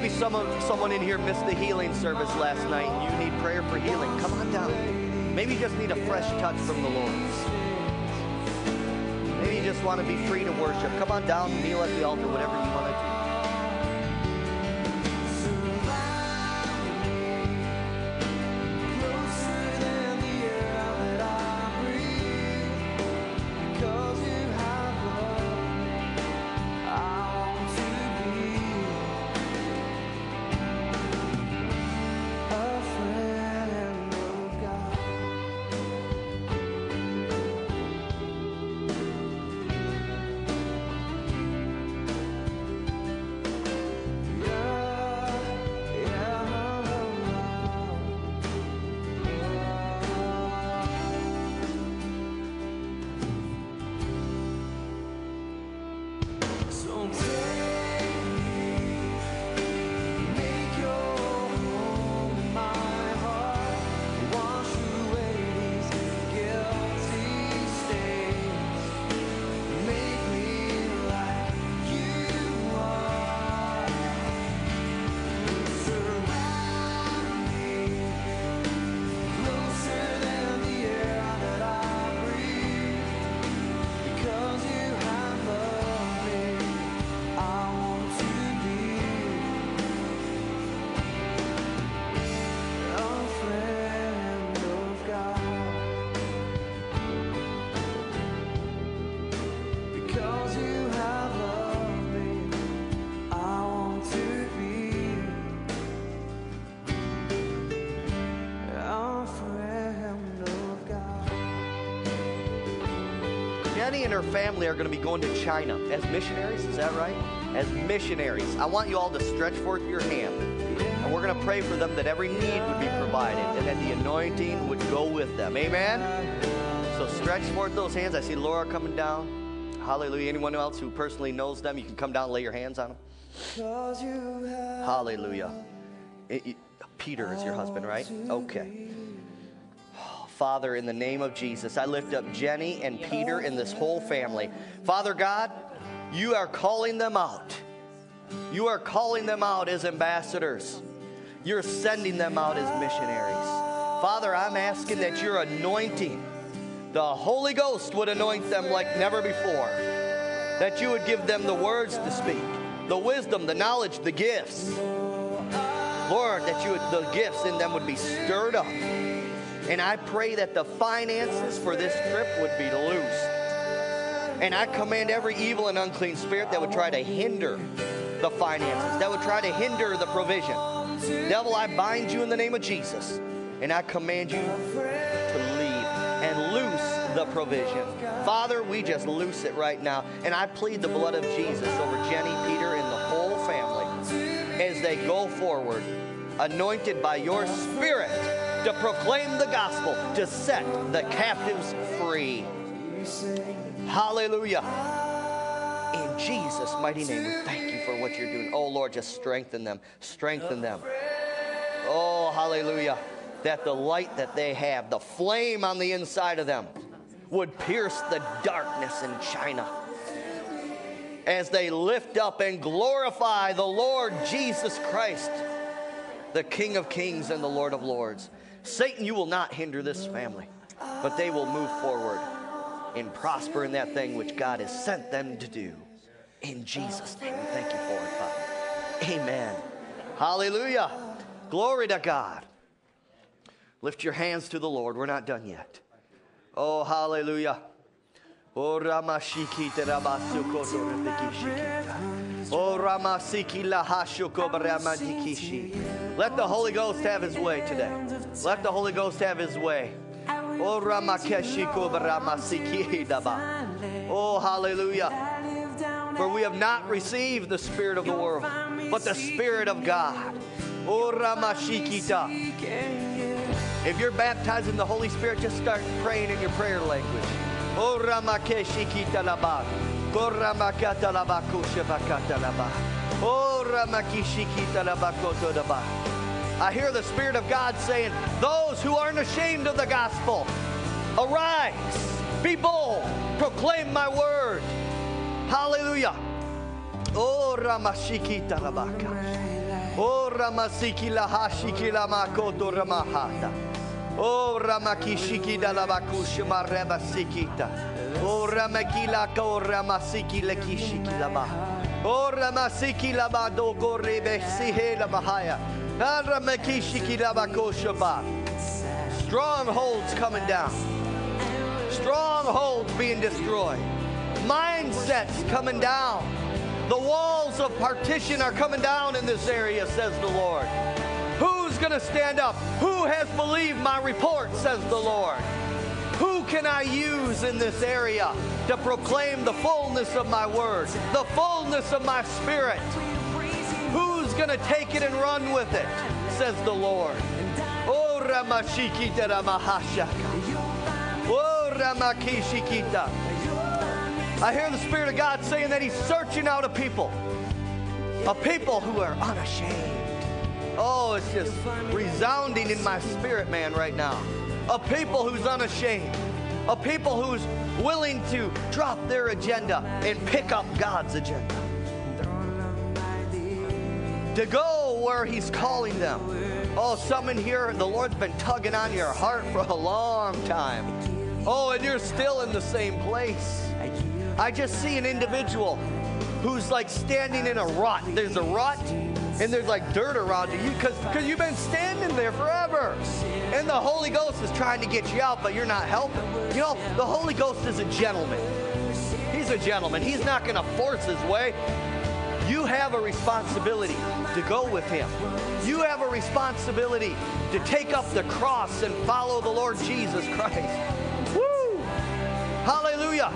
Maybe someone, someone in here missed the healing service last night and you need prayer for healing. Come on down. Maybe you just need a fresh touch from the Lord. Maybe you just want to be free to worship. Come on down, kneel at the altar, whatever you want to do. Jenny and her family are going to be going to China as missionaries. Is that right? As missionaries. I want you all to stretch forth your hand. And we're going to pray for them that every need would be provided and that the anointing would go with them. Amen? So stretch forth those hands. I see Laura coming down. Hallelujah. Anyone else who personally knows them, you can come down and lay your hands on them. Hallelujah. It- it- Peter is your husband, right? Okay. Father, in the name of Jesus, I lift up Jenny and Peter and this whole family. Father God, you are calling them out. You are calling them out as ambassadors. You're sending them out as missionaries. Father, I'm asking that your anointing, the Holy Ghost would anoint them like never before. That you would give them the words to speak, the wisdom, the knowledge, the gifts. Lord, that you would, the gifts in them would be stirred up. And I pray that the finances for this trip would be loose. And I command every evil and unclean spirit that would try to hinder the finances, that would try to hinder the provision. Devil, I bind you in the name of Jesus. And I command you to leave and loose the provision. Father, we just loose it right now. And I plead the blood of Jesus over Jenny, Peter, and the whole family as they go forward, anointed by your Spirit to proclaim the gospel, to set the captives free. Hallelujah. In Jesus' mighty name, we thank you for what you're doing. Oh, Lord, just strengthen them. Strengthen them. Oh, hallelujah. That the light that they have, the flame on the inside of them, would pierce the darkness in China as they lift up and glorify the Lord Jesus Christ, the King of Kings and the Lord of Lords. Satan, you will not hinder this family, but they will move forward and prosper in that thing which God has sent them to do. In Jesus' name, we thank you for it, Father. Amen. Hallelujah. Glory to God. Lift your hands to the Lord. We're not done yet. Oh, hallelujah. Oh, Rebekishikita. Oh, Ramasiki Lahashuko Baramandikishi. Let the Holy Ghost have his way today. Let the Holy Ghost have his way. Oh, Ramakeshiko Baramasiki Daba. Oh, hallelujah. For we have not received the Spirit of the world, but the Spirit of God. Oh, Ramashikita. If you're baptized in the Holy Spirit, just start praying in your prayer language. Oh, Ramakeshikita Laba. Koramakata Laba Kushabakata Laba. Oh, Ramakishikita Laba Koto Laba. I hear the Spirit of God saying, Those who aren't ashamed of the gospel, arise, be bold, proclaim my word. Hallelujah. Oh, Ramashikita Labaka. Oh, Ramasiki Lahashiki Lamakoto Ramahata. Oh, Ramakishiki Dalabakushima Rebasikita. Oh, Ramakila Ko Ramasiki Lekishiki Laba. Oh, Ramasiki Labado Gorebe Sihe Labahaya. Ramakishiki Labakoshaba. Strongholds coming down. Strongholds being destroyed. Mindsets coming down. The walls of partition are coming down in this area, says the Lord. Who's going to stand up? Who has believed my report, says the Lord? Who can I use in this area to proclaim the fullness of my word, the fullness of my spirit? Who's going to take it and run with it, says the Lord? Oh, Ramashikita Ramahashaka. Oh, Ramakishikita. I hear the Spirit of God saying that He's searching out a people, a people who are unashamed. Oh, it's just resounding in my spirit, man, right now. A people who's unashamed, a people who's willing to drop their agenda and pick up God's agenda. To go where He's calling them. Oh, some in here, the Lord's been tugging on your heart for a long time. Oh, and you're still in the same place. I just see an individual who's like standing in a rut. There's a rut and there's like dirt around you because because you've been standing there forever. And the Holy Ghost is trying to get you out, but you're not helping. You know, the Holy Ghost is a gentleman. He's a gentleman. He's not going to force his way. You have a responsibility to go with him. You have a responsibility to take up the cross and follow the Lord Jesus Christ. Woo! Hallelujah.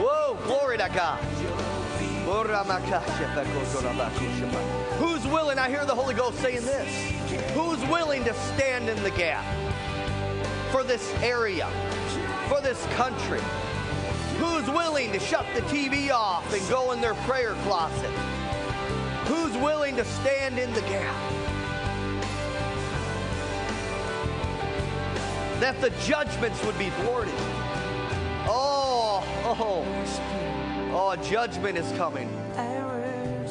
Whoa, glory to God. Who's willing? I hear the Holy Ghost saying this. Who's willing to stand in the gap for this area, for this country? Who's willing to shut the TV off and go in their prayer closet? Who's willing to stand in the gap? That the judgments would be thwarted. Oh, oh, oh, judgment is coming.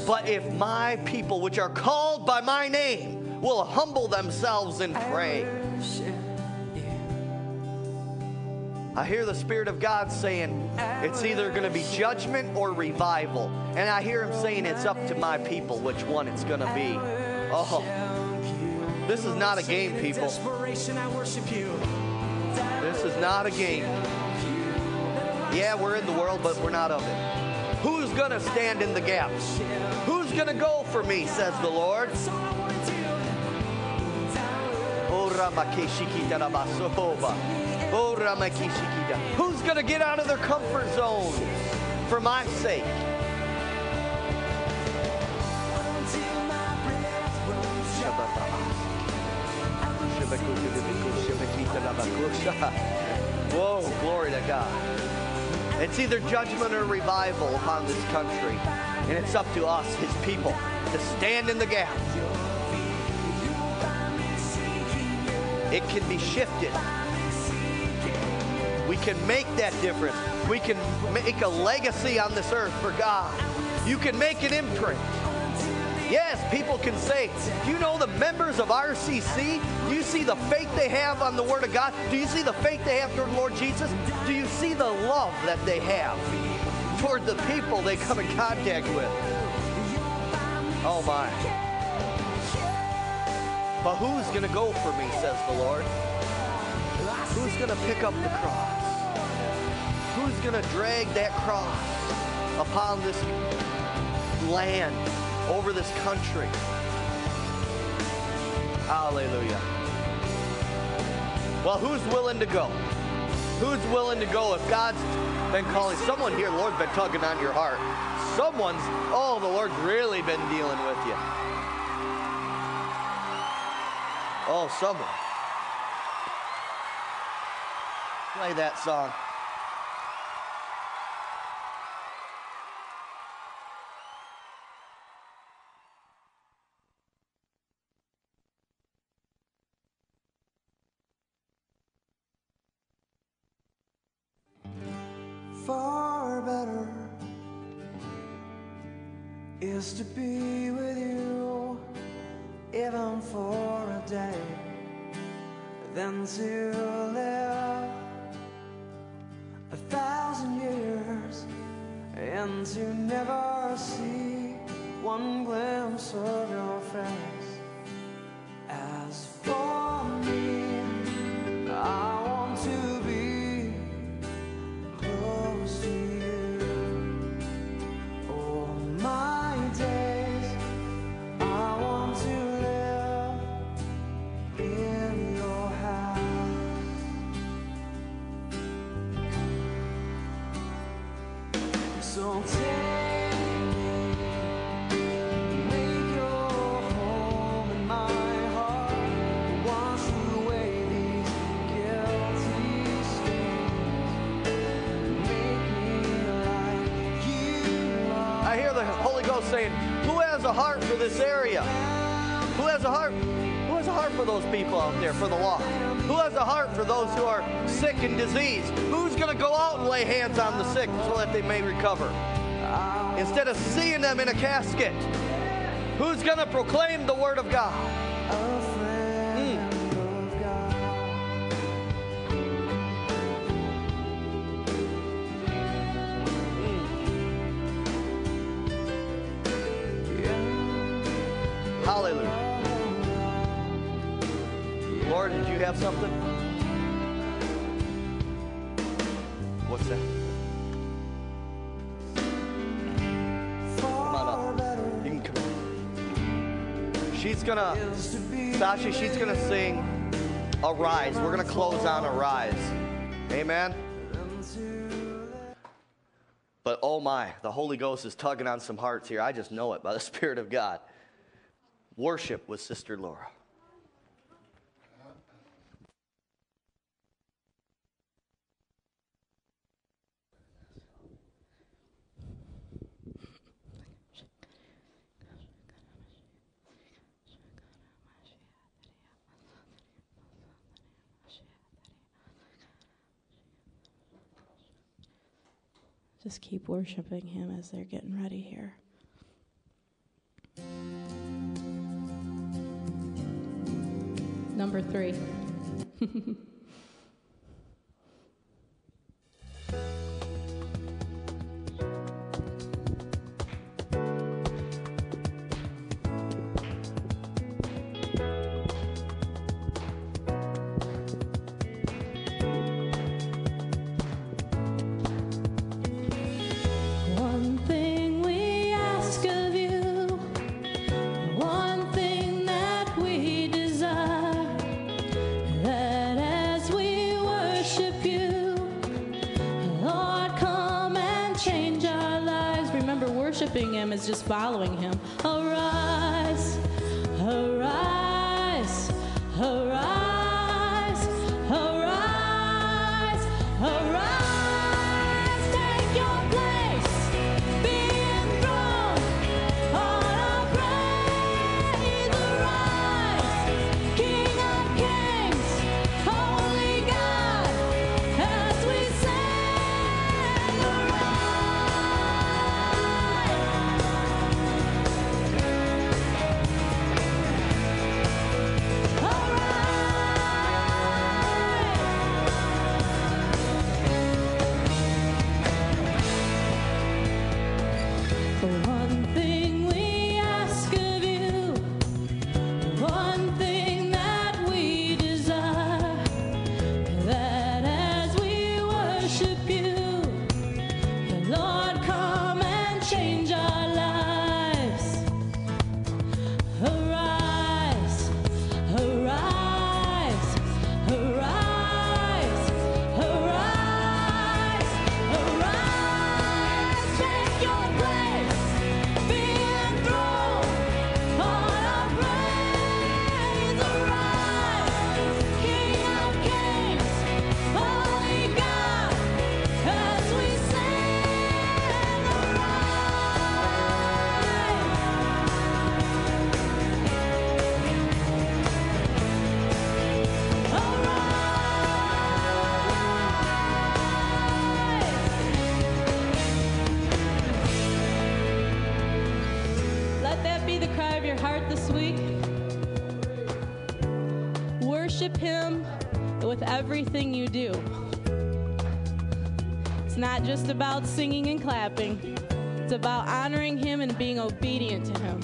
But if my people, which are called by my name, will humble themselves and pray. I hear the Spirit of God saying it's either going to be judgment or revival. And I hear Him saying it's up to my people which one it's going to be. Oh, this is not a game, people. This is not a game. Yeah, we're in the world, but we're not of it. Who's going to stand in the gaps? Who's going to go for me, says the Lord? Who's going to get out of their comfort zone for my sake? (laughs) Whoa, glory to God. It's either judgment or revival upon this country. And it's up to us, his people, to stand in the gap. It can be shifted we can make that difference. We can make a legacy on this earth for God. You can make an imprint. Yes, people can say, do you know the members of RCC? Do you see the faith they have on the Word of God? Do you see the faith they have toward Lord Jesus? Do you see the love that they have toward the people they come in contact with? Oh my. But who's going to go for me, says the Lord? Who's going to pick up the cross? Who's going to drag that cross upon this land, over this country? Hallelujah. Well, who's willing to go? Who's willing to go if God's been calling? Someone here, Lord's been tugging on your heart. Someone's, oh, the Lord's really been dealing with you. Oh, someone. Play that song. Than to live a thousand years and to never see one glimpse of your face a heart? Who has a heart for those people out there, for the lost? Who has a heart for those who are sick and diseased? Who's going to go out and lay hands on the sick so that they may recover? Instead of seeing them in a casket, who's going to proclaim the Word of God? something? What's that? Come on up. You can come. She's gonna, Sasha, she's gonna sing Arise. We're gonna close on Arise. Amen? But oh my, the Holy Ghost is tugging on some hearts here. I just know it by the (laughs) Spirit of God. Worship with Sister Laura. just keep worshiping Him as they're getting ready here. Number three. (laughs) not just about singing and clapping. It's about honoring him and being obedient to him.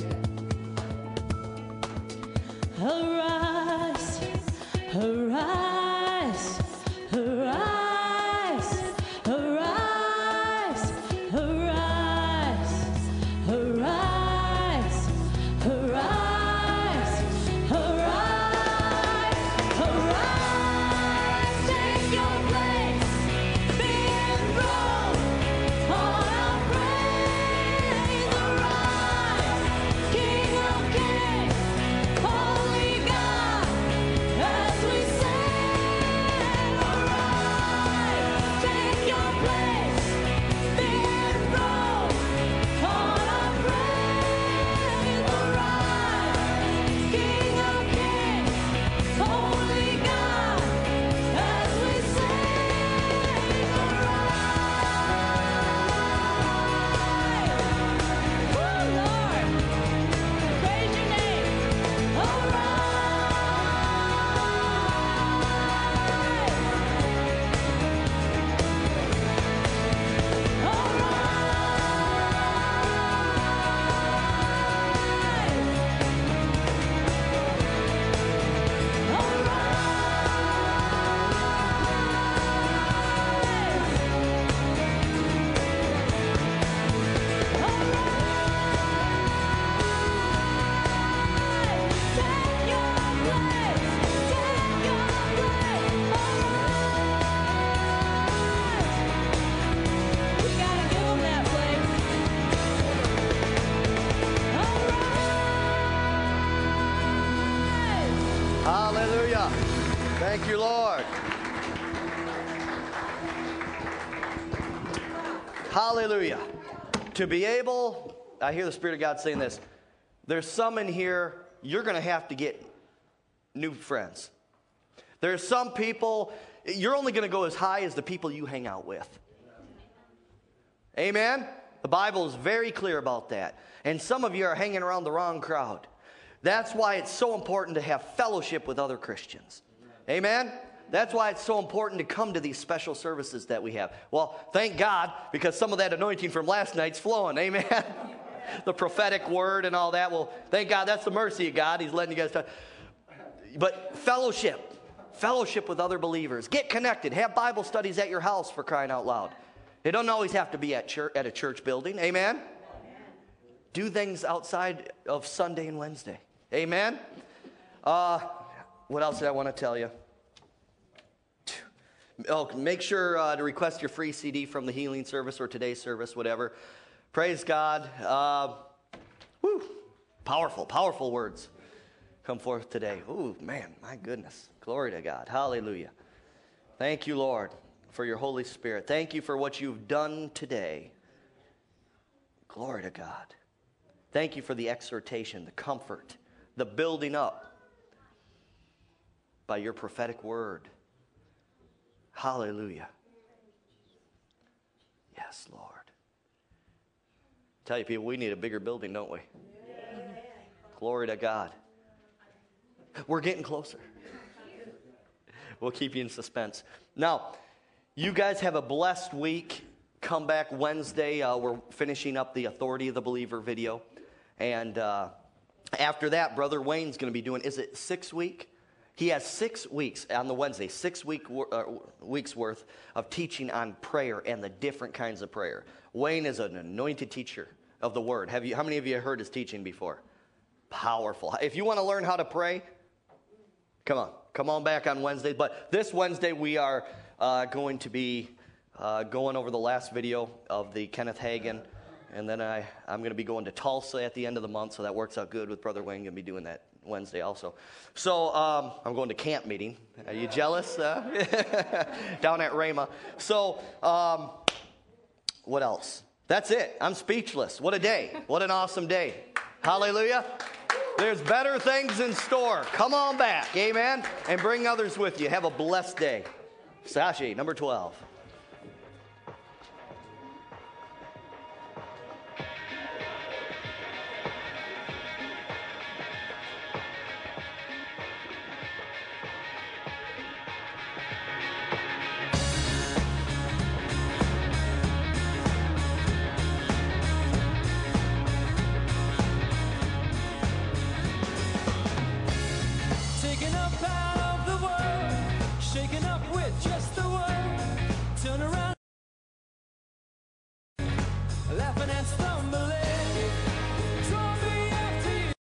Thank you, Lord. Hallelujah. To be able, I hear the Spirit of God saying this. There's some in here, you're going to have to get new friends. There's some people, you're only going to go as high as the people you hang out with. Amen? The Bible is very clear about that. And some of you are hanging around the wrong crowd. That's why it's so important to have fellowship with other Christians. Amen? That's why it's so important to come to these special services that we have. Well, thank God, because some of that anointing from last night's flowing. Amen? (laughs) the prophetic word and all that. Well, thank God, that's the mercy of God. He's letting you guys talk. But fellowship, fellowship with other believers. Get connected. Have Bible studies at your house for crying out loud. It doesn't always have to be at, church, at a church building. Amen? Do things outside of Sunday and Wednesday. Amen? Uh, what else did I want to tell you? Oh, make sure uh, to request your free CD from the healing service or today's service, whatever. Praise God. Uh, woo, powerful, powerful words come forth today. Ooh, man, my goodness. Glory to God. Hallelujah. Thank you, Lord, for your Holy Spirit. Thank you for what you've done today. Glory to God. Thank you for the exhortation, the comfort, the building up by your prophetic word. Hallelujah. Yes, Lord. Tell you people, we need a bigger building, don't we? Glory to God. We're getting closer. We'll keep you in suspense. Now, you guys have a blessed week. Come back Wednesday. Uh, we're finishing up the Authority of the Believer video. And uh, after that, Brother Wayne's going to be doing, is it six week? He has six weeks on the Wednesday, six week, uh, weeks worth of teaching on prayer and the different kinds of prayer. Wayne is an anointed teacher of the Word. Have you? How many of you heard his teaching before? Powerful. If you want to learn how to pray, come on, come on back on Wednesday. But this Wednesday we are uh, going to be uh, going over the last video of the Kenneth Hagin. And then I, I'm going to be going to Tulsa at the end of the month, so that works out good with Brother Wayne. Going to be doing that Wednesday also. So um, I'm going to camp meeting. Are you jealous? Uh, (laughs) down at Rhema. So um, what else? That's it. I'm speechless. What a day. What an awesome day. Hallelujah. There's better things in store. Come on back. Amen. And bring others with you. Have a blessed day. Sashi, number 12.